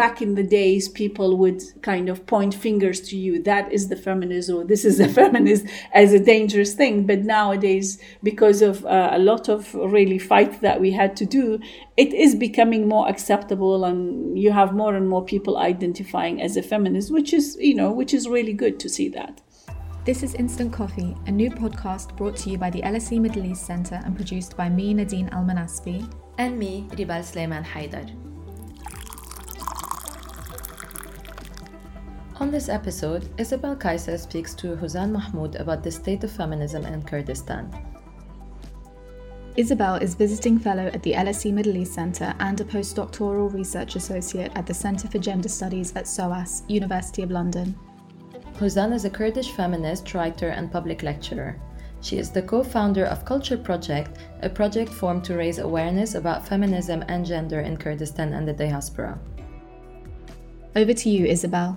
back in the days, people would kind of point fingers to you. That is the feminist, or this is the feminist, as a dangerous thing. But nowadays, because of uh, a lot of really fight that we had to do, it is becoming more acceptable, and you have more and more people identifying as a feminist, which is you know which is really good to see that. This is Instant Coffee, a new podcast brought to you by the LSE Middle East Centre and produced by me, Nadine Al Manasbi. And me, Ribal Sleiman Haidar. On this episode, Isabel Käser speaks to Houzan Mahmoud about the state of feminism in Kurdistan. Isabel is visiting fellow at the LSE Middle East Centre and a postdoctoral research associate at the Centre for Gender Studies at SOAS, University of London. Houzan is a Kurdish feminist, writer, and public lecturer. She is the co founder of Culture Project, a project formed to raise awareness about feminism and gender in Kurdistan and the diaspora. Over to you, Isabel.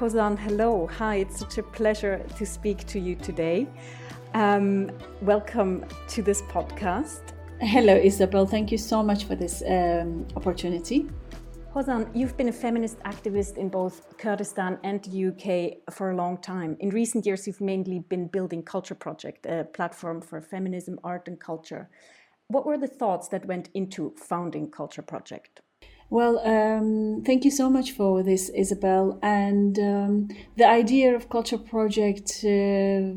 Houzan, hello. Hi, it's such a pleasure to speak to you today. Um, welcome to this podcast. Hello, Isabel. Thank you so much for this um, opportunity. Houzan, you've been a feminist activist in both Kurdistan and the UK for a long time. In recent years, you've mainly been building Culture Project, a platform for feminism, art, and culture. What were the thoughts that went into founding Culture Project? Well, um, thank you so much for this, Isabel. And um, the idea of Culture Project uh,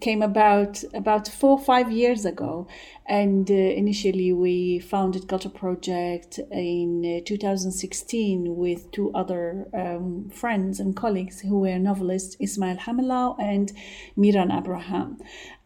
came about about four or five years ago and uh, initially we founded culture project in uh, 2016 with two other um, friends and colleagues who were novelists ismail hamilau and miran abraham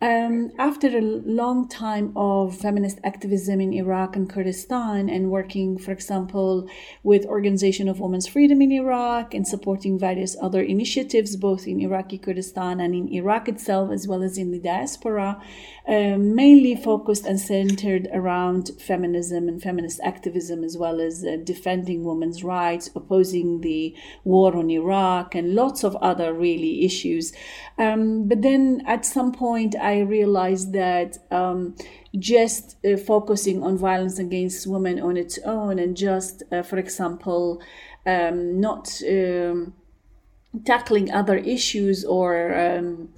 um, after a long time of feminist activism in Iraq and Kurdistan, and working, for example, with Organization of Women's Freedom in Iraq and supporting various other initiatives, both in Iraqi Kurdistan and in Iraq itself, as well as in the diaspora, uh, mainly focused and centered around feminism and feminist activism, as well as uh, defending women's rights, opposing the war on Iraq, and lots of other really issues. Um, but then at some point, I realized that um, just uh, focusing on violence against women on its own and just, uh, for example, um, not um, tackling other issues or um,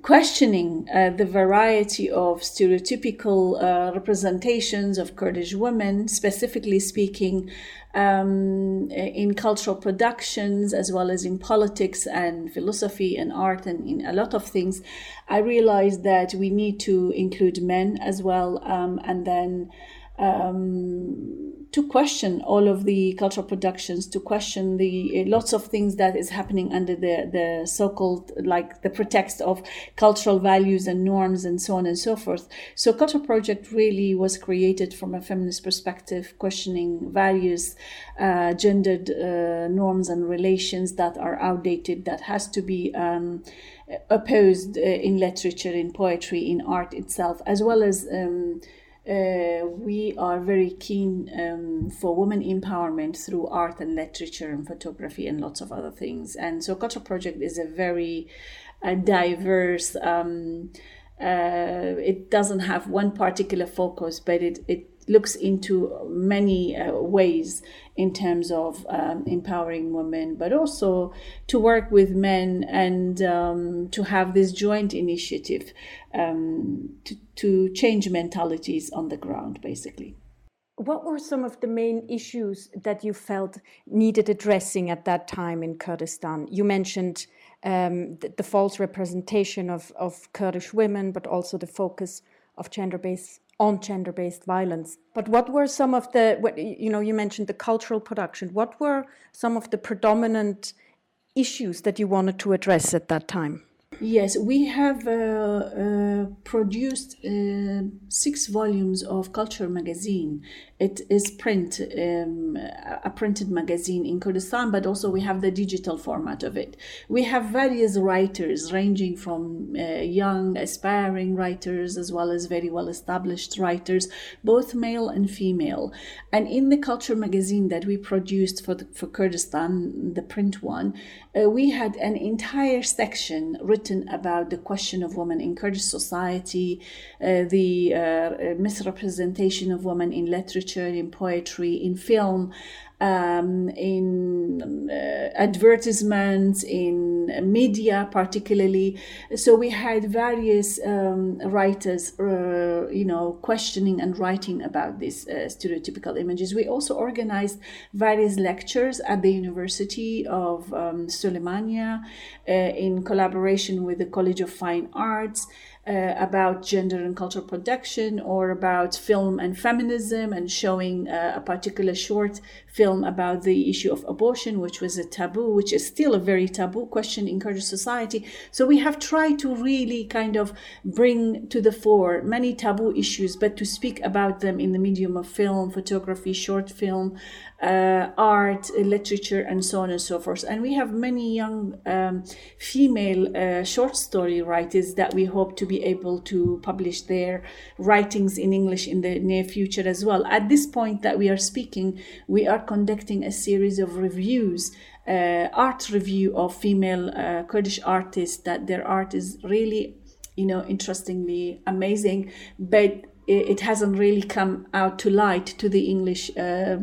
questioning uh, the variety of stereotypical uh, representations of Kurdish women, specifically speaking, um, in cultural productions as well as in politics and philosophy and art and in a lot of things, I realized that we need to include men as well, um, and then um, to question all of the cultural productions, to question the uh, lots of things that is happening under the the so-called like the pretext of cultural values and norms and so on and so forth. So, Culture Project really was created from a feminist perspective, questioning values, uh, gendered uh, norms and relations that are outdated, that has to be. Um, opposed uh, in literature, in poetry, in art itself, as well as um, uh, we are very keen um, for women empowerment through art and literature and photography and lots of other things. And so, Culture Project is a very uh, diverse. Um, uh, it doesn't have one particular focus, but it, it looks into many uh, ways in terms of um, empowering women, but also to work with men and um, to have this joint initiative um, to, to change mentalities on the ground, basically. What were some of the main issues that you felt needed addressing at that time in Kurdistan? You mentioned um, the, the, false representation of, of Kurdish women, but also the focus of gender-based on gender-based violence. But what were some of the, you know, you mentioned the cultural production. What were some of the predominant issues that you wanted to address at that time? Yes, we have uh, uh, produced uh, six volumes of Culture magazine. It is print, um, a printed magazine in Kurdistan, but also we have the digital format of it. We have various writers, ranging from uh, young, aspiring writers as well as very well established writers, both male and female. And in the Culture magazine that we produced for, the, for Kurdistan, the print one, uh, we had an entire section written about the question of women in Kurdish society, uh, the uh, misrepresentation of women in literature, in poetry, in film. Um, in uh, advertisements, in media, particularly. So we had various um, writers, uh, you know, questioning and writing about these uh, stereotypical images. We also organized various lectures at the University of um, Sulemania uh, in collaboration with the College of Fine Arts uh, about gender and cultural production or about film and feminism and showing uh, a particular short film about the issue of abortion, which was a taboo, which is still a very taboo question in Kurdish society. So we have tried to really kind of bring to the fore many taboo issues, but to speak about them in the medium of film, photography, short film, uh, art, literature, and so on and so forth. And we have many young um, female uh, short story writers that we hope to be able to publish their writings in English in the near future as well. At this point that we are speaking, we are conducting a series of reviews. Uh, art review of female uh, Kurdish artists that their art is really, you know, interestingly amazing, but it, hasn't really come out to light to the English uh,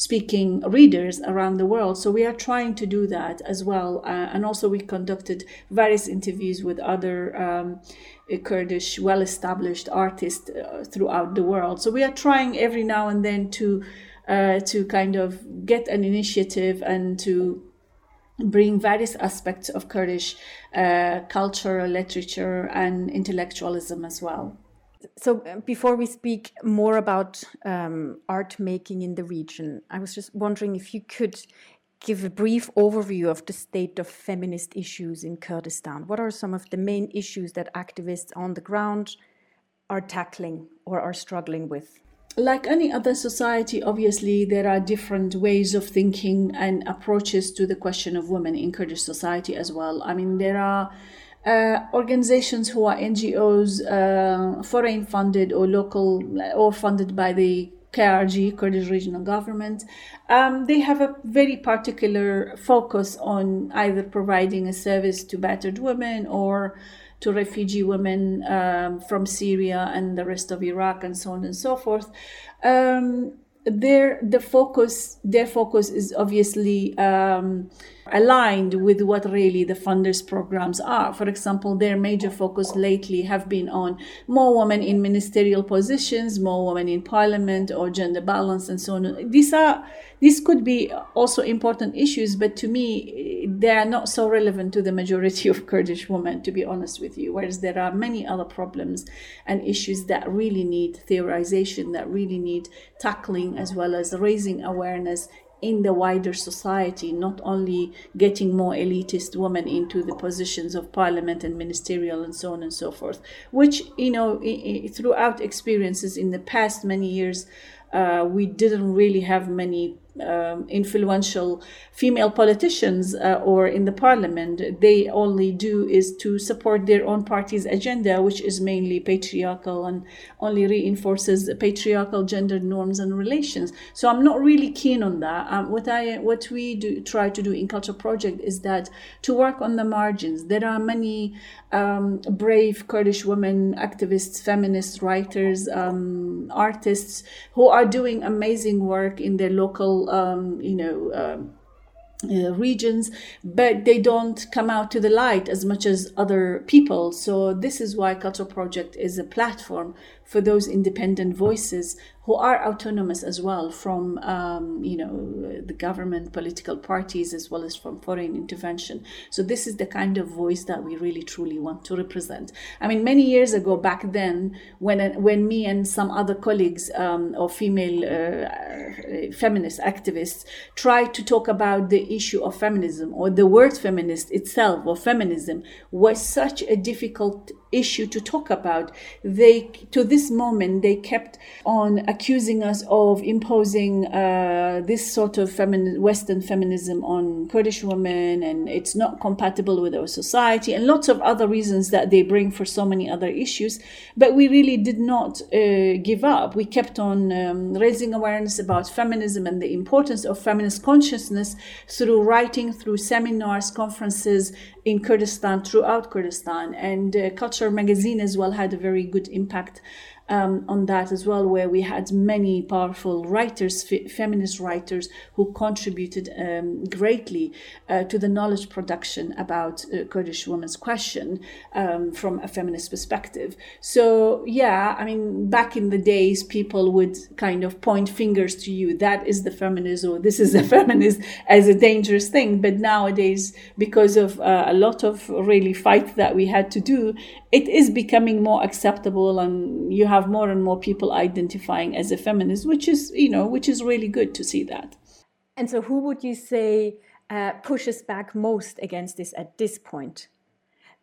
speaking readers around the world. So we are trying to do that as well. Uh, and also, we conducted various interviews with other um, Kurdish well established artists uh, throughout the world. So we are trying every now and then to. Uh, to kind of get an initiative and to bring various aspects of Kurdish uh, culture, literature, and intellectualism as well. So, uh, before we speak more about um, art making in the region, I was just wondering if you could give a brief overview of the state of feminist issues in Kurdistan. What are some of the main issues that activists on the ground are tackling or are struggling with? Like any other society, obviously, there are different ways of thinking and approaches to the question of women in Kurdish society as well. I mean, there are uh, organizations who are NGOs, uh, foreign funded or local or funded by the KRG, Kurdish Regional Government, um, they have a very particular focus on either providing a service to battered women or to refugee women um, from Syria and the rest of Iraq and so on and so forth. Um, their the focus their focus is obviously um, aligned with what really the funders programs are. For example their major focus lately have been on more women in ministerial positions more women in parliament or gender balance and so on. These are these could be also important issues but to me they are not so relevant to the majority of kurdish women to be honest with you whereas there are many other problems and issues that really need theorization that really need tackling as well as raising awareness in the wider society, not only getting more elitist women into the positions of parliament and ministerial and so on and so forth, which, you know, throughout experiences in the past many years, uh, we didn't really have many um, influential female politicians uh, or in the parliament, they only do is to support their own party's agenda, which is mainly patriarchal and only reinforces patriarchal gender norms and relations. So I'm not really keen on that. Um, what I what we do try to do in Culture Project is that to work on the margins. There are many um, brave Kurdish women activists, feminists, writers, um, artists who are doing amazing work in their local um, you know, um, uh, regions, but they don't come out to the light as much as other people. So this is why Culture Project is a platform for those independent voices who are autonomous as well from um, you know the government political parties as well as from foreign intervention. So this is the kind of voice that we really truly want to represent. I mean many years ago back then when when me and some other colleagues um, or female uh, feminist activists tried to talk about the issue of feminism or the word feminist itself or feminism was such a difficult issue to talk about they to this moment they kept on accusing us of imposing uh, this sort of western feminism on kurdish women and it's not compatible with our society and lots of other reasons that they bring for so many other issues but we really did not uh, give up we kept on um, raising awareness about feminism and the importance of feminist consciousness through writing through seminars conferences in Kurdistan, throughout Kurdistan. And uh, Culture magazine as well had a very good impact um, on that as well, where we had many powerful writers, feminist writers, who contributed um, greatly uh, to the knowledge production about uh, Kurdish women's question um, from a feminist perspective. So, yeah, I mean, back in the days, people would kind of point fingers to you. That is the feminist, or this is the feminist, as a dangerous thing. But nowadays, because of uh, a lot of really fight that we had to do, it is becoming more acceptable, and you have more and more people identifying as a feminist, which is, you know, which is really good to see that. And so, who would you say uh, pushes back most against this at this point?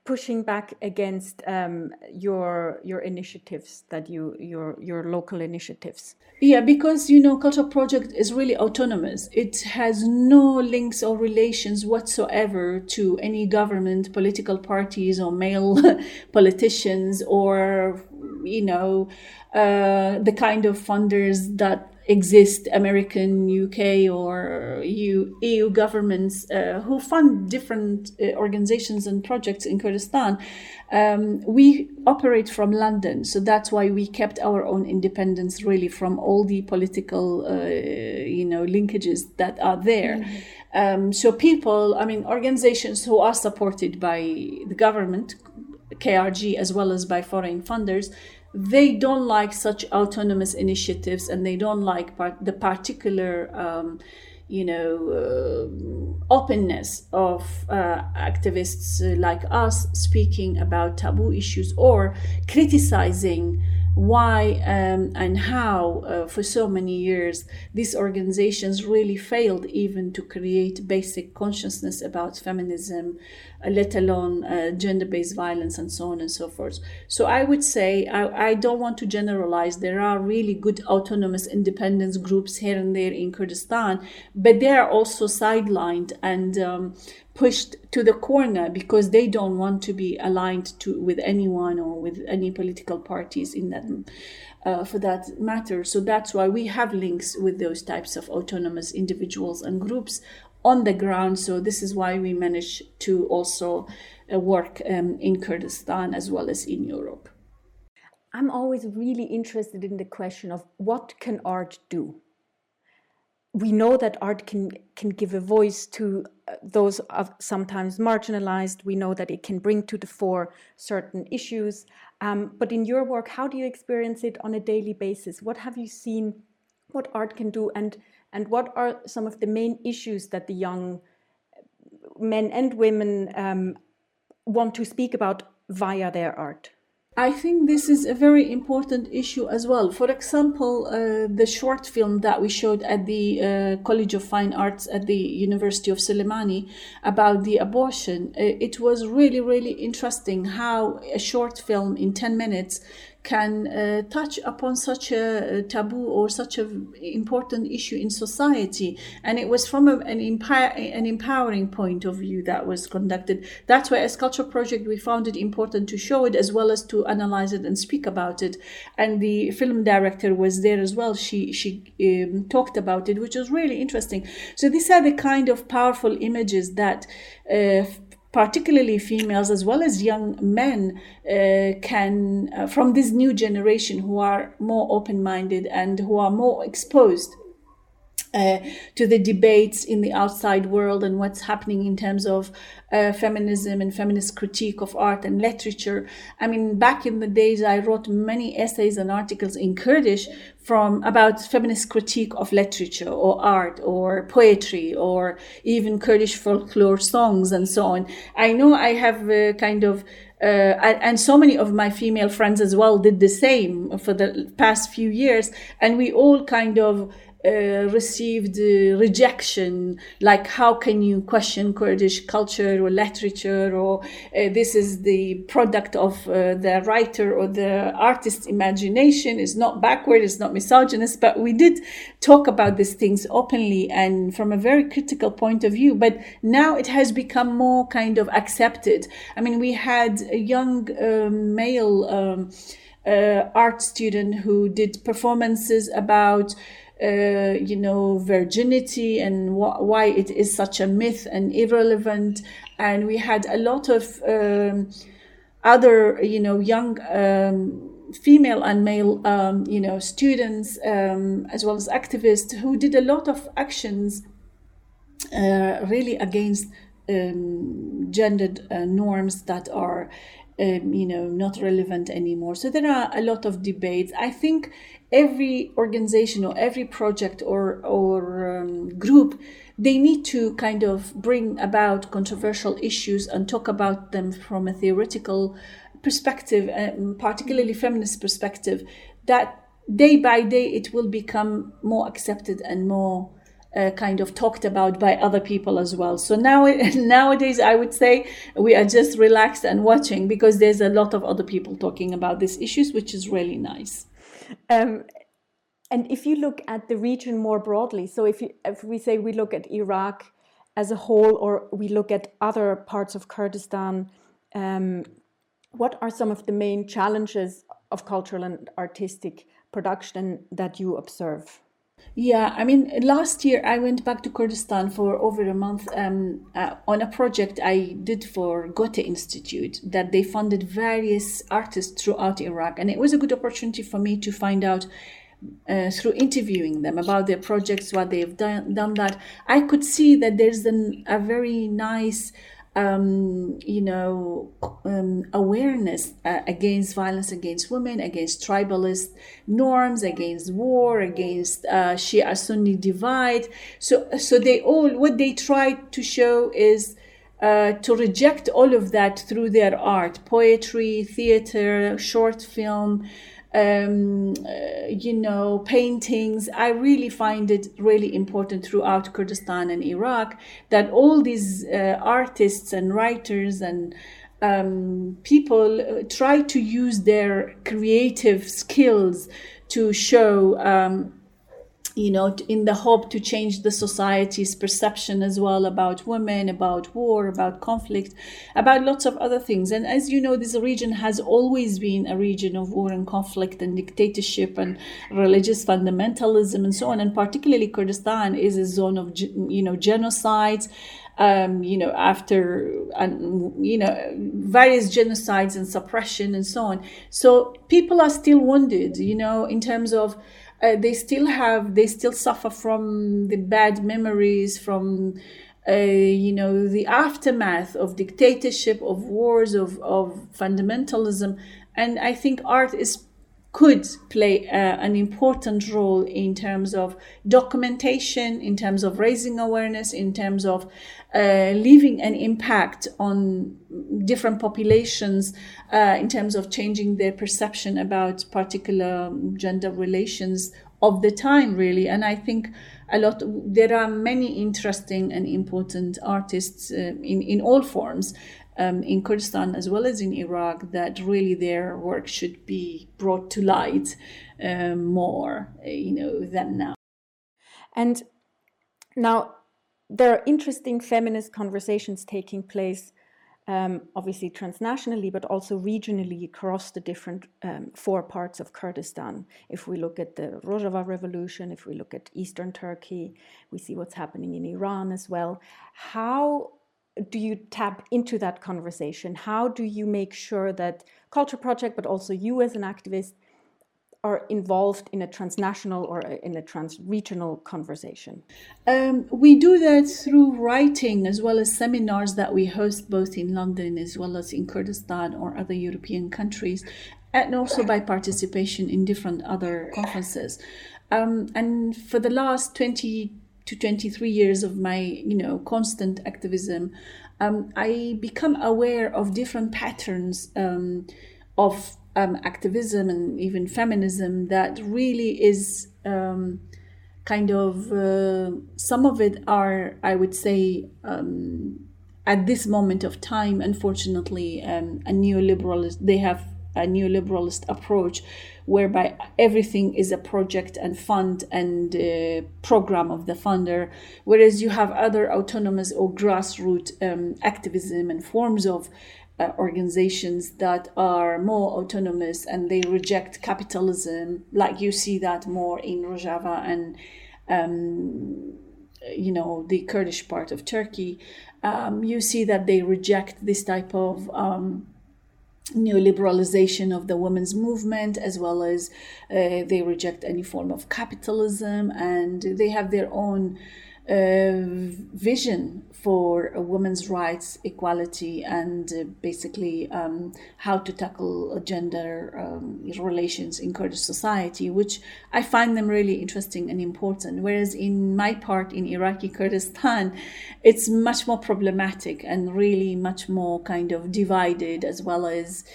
pushing back against um, your your initiatives that you your your local initiatives yeah because you know culture project is really autonomous it has no links or relations whatsoever to any government political parties or male politicians or you know uh, the kind of funders that exist American, UK, or EU, EU governments uh, who fund different uh, organizations and projects in Kurdistan. Um, we operate from London, so that's why we kept our own independence really from all the political, uh, you know, linkages that are there. Mm-hmm. Um, so people, I mean, organizations who are supported by the government, KRG, as well as by foreign funders, they don't like such autonomous initiatives and they don't like part, the particular um, you know uh, openness of uh, activists like us speaking about taboo issues or criticizing why um, and how uh, for so many years these organizations really failed even to create basic consciousness about feminism uh, let alone uh, gender-based violence and so on and so forth. So i would say I, I, don't want to generalize. There are really good autonomous independence groups here and there in kurdistan but they are also sidelined and um, pushed to the corner because they don't want to be aligned to with anyone or with any political parties in that uh, for that matter. So that's why we have links with those types of autonomous individuals and groups on the ground. So this is why we manage to also uh, work um, in kurdistan as well as in europe. I'm always really interested in the question of what can art do? We know that art can can give a voice to those are sometimes marginalized. We know that it can bring to the fore certain issues. Um, but in your work, how do you experience it on a daily basis? What have you seen? What art can do, and and what are some of the main issues that the young men and women um, want to speak about via their art? I think this is a very important issue as well. For example, uh, the short film that we showed at the uh, College of Fine Arts at the University of Soleimani about the abortion, uh, it was really, really interesting how a short film in 10 minutes can uh, touch upon such a taboo or such an important issue in society. And it was from a, an, empower, an empowering point of view that was conducted. That's why, as Culture Project, we found it important to show it as well as to analyze it and speak about it. And the film director was there as well. She, she um, talked about it, which was really interesting. So these are the kind of powerful images that uh, particularly females as well as young men uh, can uh, from this new generation who are more open-minded and who are more exposed uh, to the debates in the outside world and what's happening in terms of uh, feminism and feminist critique of art and literature. I mean, back in the days, I wrote many essays and articles in Kurdish from about feminist critique of literature or art or poetry or even Kurdish folklore songs and so on. I know I have uh, kind of uh, and so many of my female friends as well did the same for the past few years and we all kind of uh, received uh, rejection, like how can you question Kurdish culture or literature, or uh, this is the product of uh, the writer or the artist's imagination, it's not backward, it's not misogynist, but we did talk about these things openly and from a very critical point of view. But now it has become more kind of accepted. I mean, we had a young um, male um, uh, art student who did performances about uh, you know, virginity and wh- why it is such a myth and irrelevant. And we had a lot of um, other, you know, young um, female and male, um, you know, students um, as well as activists who did a lot of actions uh, really against um, gendered uh, norms that are um, you know not relevant anymore. So there are a lot of debates. I think every organization or every project or or um, group they need to kind of bring about controversial issues and talk about them from a theoretical perspective um, particularly feminist perspective that day by day it will become more accepted and more uh, kind of talked about by other people as well. So now nowadays, I would say we are just relaxed and watching because there's a lot of other people talking about these issues, which is really nice. Um, and if you look at the region more broadly, so if, you, if we say we look at Iraq as a whole, or we look at other parts of Kurdistan, um, what are some of the main challenges of cultural and artistic production that you observe? Yeah, I mean, last year I went back to Kurdistan for over a month um, uh, on a project I did for Goethe Institute that they funded various artists throughout Iraq. And it was a good opportunity for me to find out uh, through interviewing them about their projects, what they've done, done that. I could see that there's an, a very nice um, you know, um, awareness uh, against violence against women, against tribalist norms, against war, against uh, Shia Sunni divide. So, so they all what they try to show is uh, to reject all of that through their art, poetry, theater, short film um, uh, you know, paintings. I really find it really important throughout Kurdistan and Iraq that all these uh, artists and writers and um, people uh, try to use their creative skills to show um, you know, in the hope to change the society's perception as well about women, about war, about conflict, about lots of other things. And as you know, this region has always been a region of war and conflict and dictatorship and religious fundamentalism and so on. And particularly Kurdistan is a zone of, you know, genocides. Um, you know, after and you know various genocides and suppression and so on. So people are still wounded, you know, in terms of uh, they still have they still suffer from the bad memories from uh, you know the aftermath of dictatorship of wars of, of fundamentalism. And i think art is could play uh, an important role in terms of documentation, in terms of raising awareness, in terms of uh, leaving an impact on different populations, uh, in terms of changing their perception about particular gender relations of the time, really. And I think a lot there are many interesting and important artists uh, in in all forms um, in Kurdistan as well as in Iraq that really their work should be brought to light um, more, you know, than now. And now there are interesting feminist conversations taking place, um, obviously transnationally, but also regionally across the different um, four parts of Kurdistan. If we look at the Rojava revolution, if we look at eastern Turkey, we see what's happening in Iran as well. How do you tap into that conversation? How do you make sure that Culture Project, but also you as an activist, are involved in a transnational or in a trans-regional conversation? Um, we do that through writing as well as seminars that we host both in London as well as in Kurdistan or other European countries, and also by participation in different other conferences. Um, and for the last 20 to 23 years of my you know constant activism um, i become aware of different patterns um, of um, activism and even feminism that really is um, kind of uh, some of it are i would say um, at this moment of time unfortunately um, a neoliberalist they have a neoliberalist approach whereby everything is a project and fund and uh, program of the funder, whereas you have other autonomous or grassroots um, activism and forms of uh, organizations that are more autonomous and they reject capitalism, like you see that more in Rojava and um, you know the Kurdish part of Turkey. Um, you see that they reject this type of um, neoliberalization of the women's movement, as well as uh, they reject any form of capitalism, and they have their own vision for women's rights, equality, and uh, basically um, how to tackle gender um, relations in Kurdish society, which I find them really interesting and important. Whereas in my part in Iraqi Kurdistan, it's much more problematic and really much more kind of divided, as well as.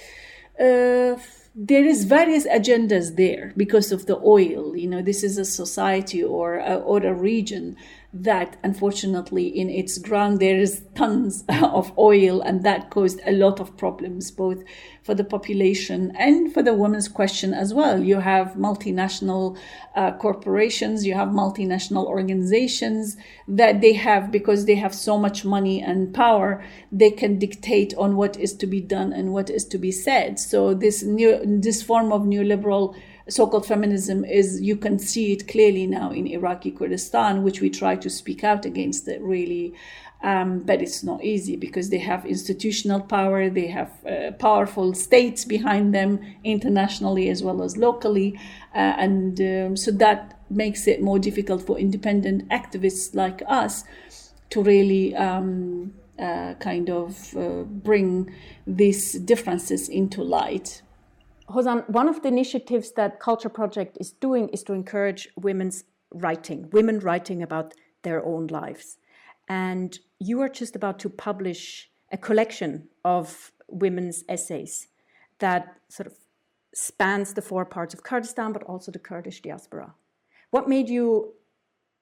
Uh, there is various agendas there because of the oil you know this is a society or a, or a region that unfortunately in its ground there is tons of oil and that caused a lot of problems both for the population and for the women's question as well. You have multinational uh, corporations you have multinational organizations that they have because they have so much money and power they can dictate on what is to be done and what is to be said. So this new this form of neoliberal so-called feminism is you can see it clearly now in Iraqi Kurdistan, which we try to speak out against it really. Um, but it's not easy because they have institutional power, they have uh, powerful states behind them internationally as well as locally, uh, and um, so that makes it more difficult for independent activists like us to really um, uh, kind of uh, bring these differences into light. Houzan, one of the initiatives that Culture Project is doing is to encourage women's writing, women writing about their own lives. And you are just about to publish a collection of women's essays that sort of spans the four parts of Kurdistan, but also the Kurdish diaspora. What made you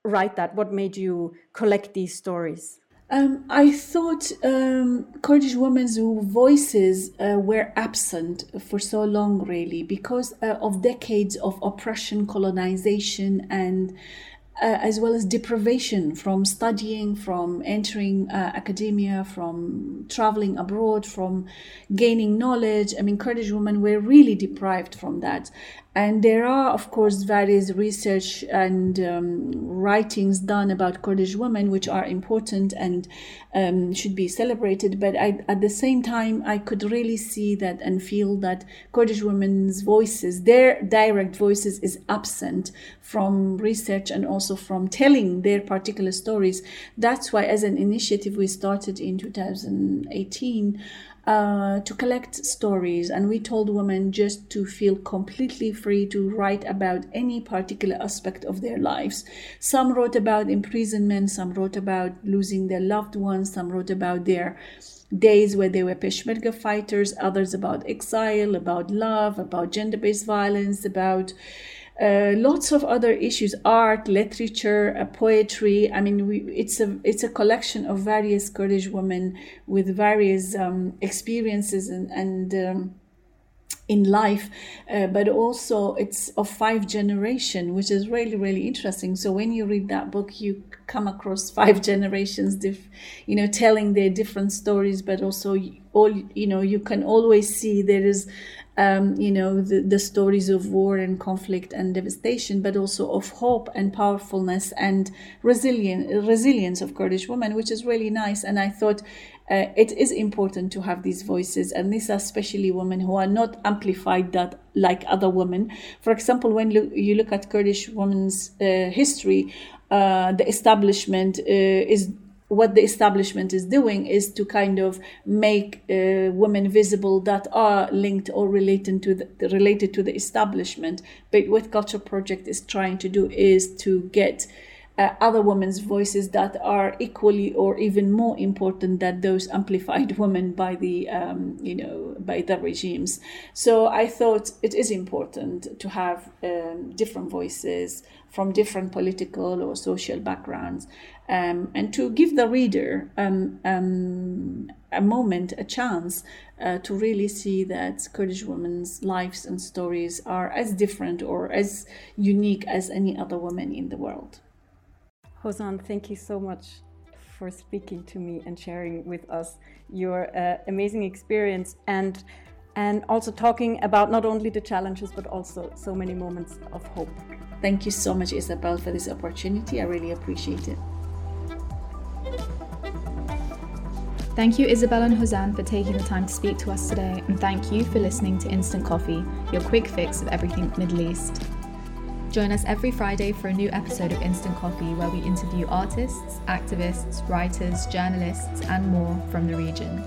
write that? What made you collect these stories? Um, I thought um, Kurdish women's voices uh, were absent for so long, really, because uh, of decades of oppression, colonization, and uh, as well as deprivation from studying, from entering uh, academia, from traveling abroad, from gaining knowledge. I mean, Kurdish women were really deprived from that. And there are, of course, various research and um, writings done about Kurdish women, which are important and um, should be celebrated. But I, at the same time, I could really see that and feel that Kurdish women's voices, their direct voices, is absent from research and also from telling their particular stories. That's why, as an initiative, we started in 2018 uh, to collect stories, and we told women just to feel completely free to write about any particular aspect of their lives. Some wrote about imprisonment, some wrote about losing their loved ones, some wrote about their days where they were Peshmerga fighters, others about exile, about love, about gender based violence, about uh, lots of other issues art literature uh, poetry. I mean we, it's a it's a collection of various kurdish women with various um, experiences and, and um, in life uh, but also it's of five generation which is really really interesting so when you read that book you come across five generations you know telling their different stories but also all you know you can always see there is um, you know, the, the stories of war and conflict and devastation, but also of hope and powerfulness and resilient, resilience of Kurdish women, which is really nice. And I thought uh, it is important to have these voices, and these are especially women who are not amplified that like other women. For example, when lo- you look at Kurdish women's uh, history, uh, the establishment uh, is what the establishment is doing is to kind of make uh, women visible that are linked or related to the related to the establishment. But what Culture Project is trying to do is to get uh, other women's voices that are equally or even more important than those amplified women by the um, you know by the regimes. So I thought it is important to have um, different voices from different political or social backgrounds um, and to give the reader um, um, a moment, a chance uh, to really see that Kurdish women's lives and stories are as different or as unique as any other woman in the world. Houzan, thank you so much for speaking to me and sharing with us your uh, amazing experience and and also talking about not only the challenges but also so many moments of hope. Thank you so much, Isabel, for this opportunity. I really appreciate it. Thank you, Isabel and Houzan, for taking the time to speak to us today, and thank you for listening to Instant Coffee, your quick fix of everything Middle East. Join us every Friday for a new episode of Instant Coffee where we interview artists, activists, writers, journalists, and more from the region.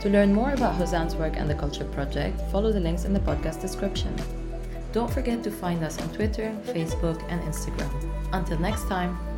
To learn more about Houzan's work and the Culture Project, follow the links in the podcast description. Don't forget to find us on Twitter, Facebook, and Instagram. Until next time!